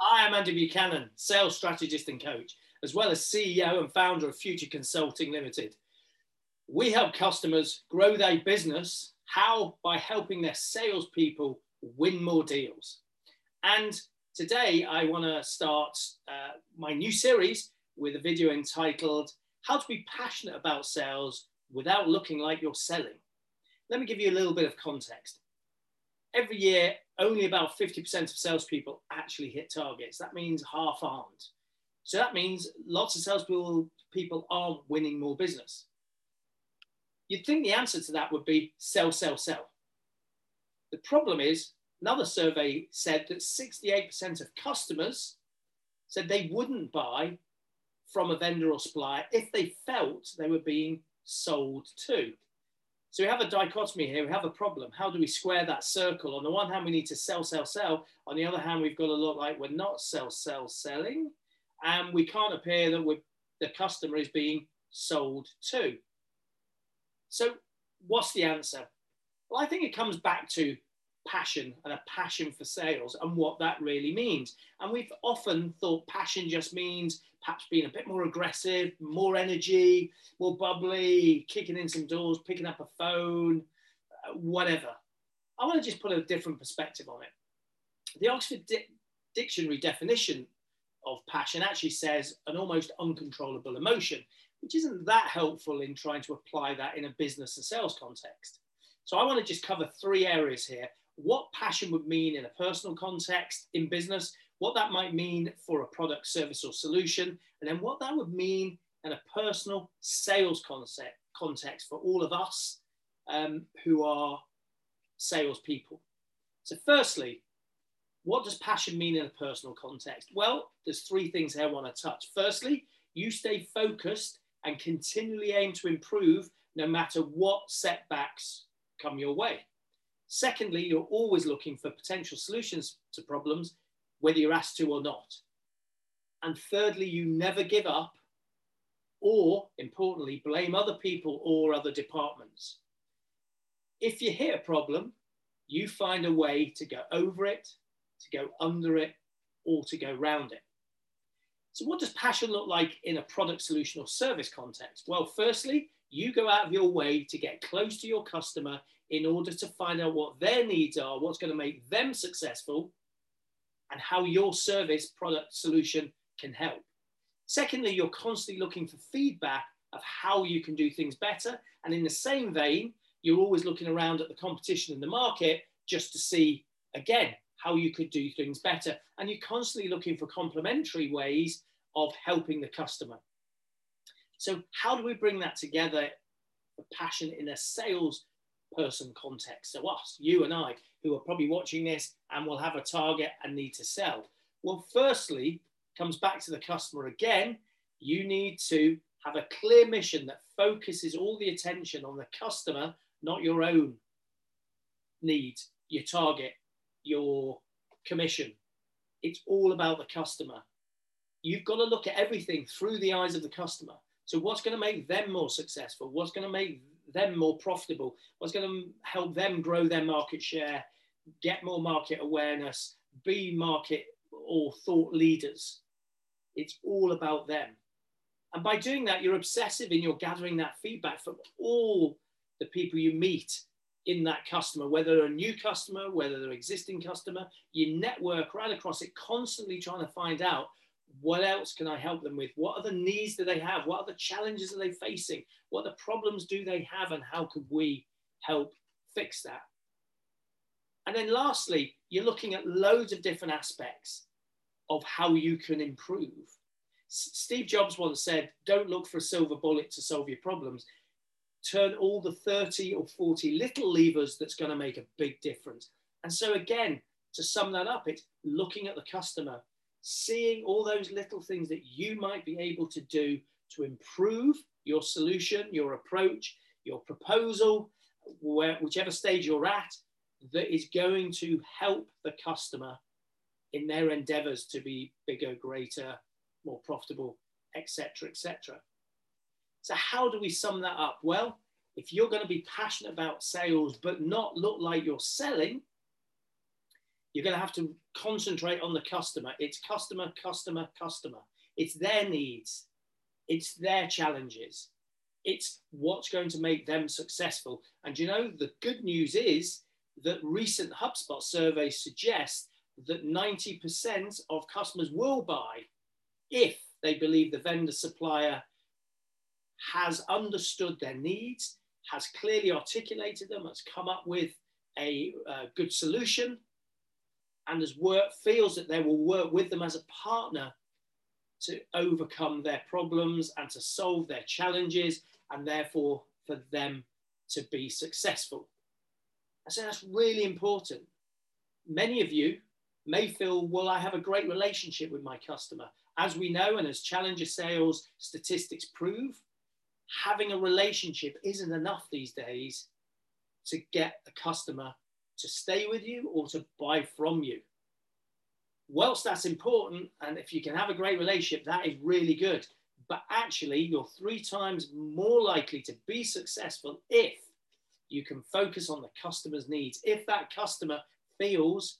I am Andy Buchanan, sales strategist and coach, as well as CEO and founder of Future Consulting Limited. We help customers grow their business. How? By helping their salespeople win more deals. And today I want to start uh, my new series with a video entitled How to Be Passionate About Sales Without Looking Like You're Selling. Let me give you a little bit of context. Every year, only about 50% of salespeople actually hit targets. That means half aren't. So that means lots of salespeople people aren't winning more business. You'd think the answer to that would be sell, sell, sell. The problem is, another survey said that 68% of customers said they wouldn't buy from a vendor or supplier if they felt they were being sold to. So we have a dichotomy here. We have a problem. How do we square that circle? On the one hand, we need to sell, sell, sell. On the other hand, we've got to look like we're not sell, sell, selling. And we can't appear that we're, the customer is being sold to. So what's the answer? Well, I think it comes back to passion and a passion for sales and what that really means. And we've often thought passion just means perhaps being a bit more aggressive, more energy, more bubbly, kicking in some doors, picking up a phone, uh, whatever. I want to just put a different perspective on it. The Oxford Di- Dictionary definition of passion actually says an almost uncontrollable emotion, which isn't that helpful in trying to apply that in a business and sales context. So I want to just cover three areas here what passion would mean in a personal context in business, what that might mean for a product, service, or solution, and then what that would mean in a personal sales concept, context for all of us um, who are salespeople. So, firstly, what does passion mean in a personal context? Well, there's three things I want to touch. Firstly, you stay focused and continually aim to improve no matter what setbacks come your way. Secondly, you're always looking for potential solutions to problems, whether you're asked to or not. And thirdly, you never give up or, importantly, blame other people or other departments. If you hit a problem, you find a way to go over it, to go under it, or to go round it. So, what does passion look like in a product solution or service context? Well, firstly, you go out of your way to get close to your customer in order to find out what their needs are, what's going to make them successful, and how your service, product, solution can help. Secondly, you're constantly looking for feedback of how you can do things better. And in the same vein, you're always looking around at the competition in the market just to see, again, how you could do things better. And you're constantly looking for complementary ways of helping the customer. So, how do we bring that together, the passion in a sales person context. So us, you and I, who are probably watching this and will have a target and need to sell. Well, firstly, comes back to the customer again. You need to have a clear mission that focuses all the attention on the customer, not your own needs, your target, your commission. It's all about the customer. You've got to look at everything through the eyes of the customer. So, what's going to make them more successful? What's going to make them more profitable? What's going to help them grow their market share, get more market awareness, be market or thought leaders? It's all about them. And by doing that, you're obsessive and you're gathering that feedback from all the people you meet in that customer, whether they're a new customer, whether they're an existing customer, you network right across it, constantly trying to find out what else can I help them with? What are the needs that they have? What are the challenges are they facing? What the problems do they have? And how could we help fix that? And then lastly, you're looking at loads of different aspects of how you can improve. Steve Jobs once said, don't look for a silver bullet to solve your problems. Turn all the 30 or 40 little levers that's going to make a big difference. And so, again, to sum that up, it's looking at the customer, seeing all those little things that you might be able to do to improve your solution, your approach, your proposal, where, whichever stage you're at, that is going to help the customer in their endeavors to be bigger, greater, more profitable, etc., etc. So, how do we sum that up? Well, if you're going to be passionate about sales but not look like you're selling, You're going to have to concentrate on the customer. It's customer, customer, customer. It's their needs, it's their challenges, it's what's going to make them successful. And you know, the good news is that recent HubSpot surveys suggest that 90% of customers will buy if they believe the vendor supplier has understood their needs, has clearly articulated them, has come up with a, a good solution, and has work, feels that they will work with them as a partner to overcome their problems and to solve their challenges, and therefore for them to be successful. I say that's really important. Many of you may feel, well, I have a great relationship with my customer. As we know, and as Challenger sales statistics prove, having a relationship isn't enough these days to get a customer to stay with you or to buy from you. Whilst that's important, and if you can have a great relationship, that is really good. But actually, you're three times more likely to be successful if you can focus on the customer's needs. If that customer feels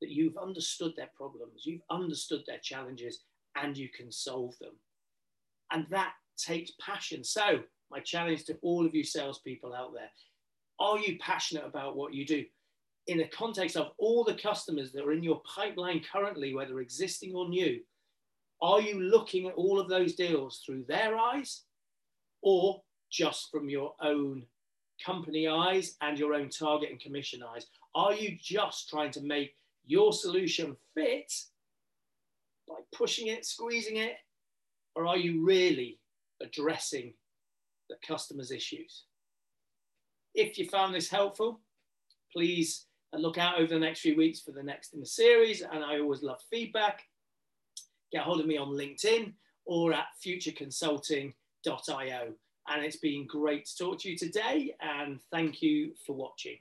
that you've understood their problems, you've understood their challenges, and you can solve them. And that takes passion. So, my challenge to all of you salespeople out there are you passionate about what you do? In the context of all the customers that are in your pipeline currently, whether existing or new, are you looking at all of those deals through their eyes or just from your own company eyes and your own target and commission eyes? Are you just trying to make your solution fit by pushing it, squeezing it, or are you really addressing the customer's issues? If you found this helpful, please look out over the next few weeks for the next in the series. And I always love feedback. Get hold of me on LinkedIn or at futureconsulting.io. And it's been great to talk to you today. And thank you for watching.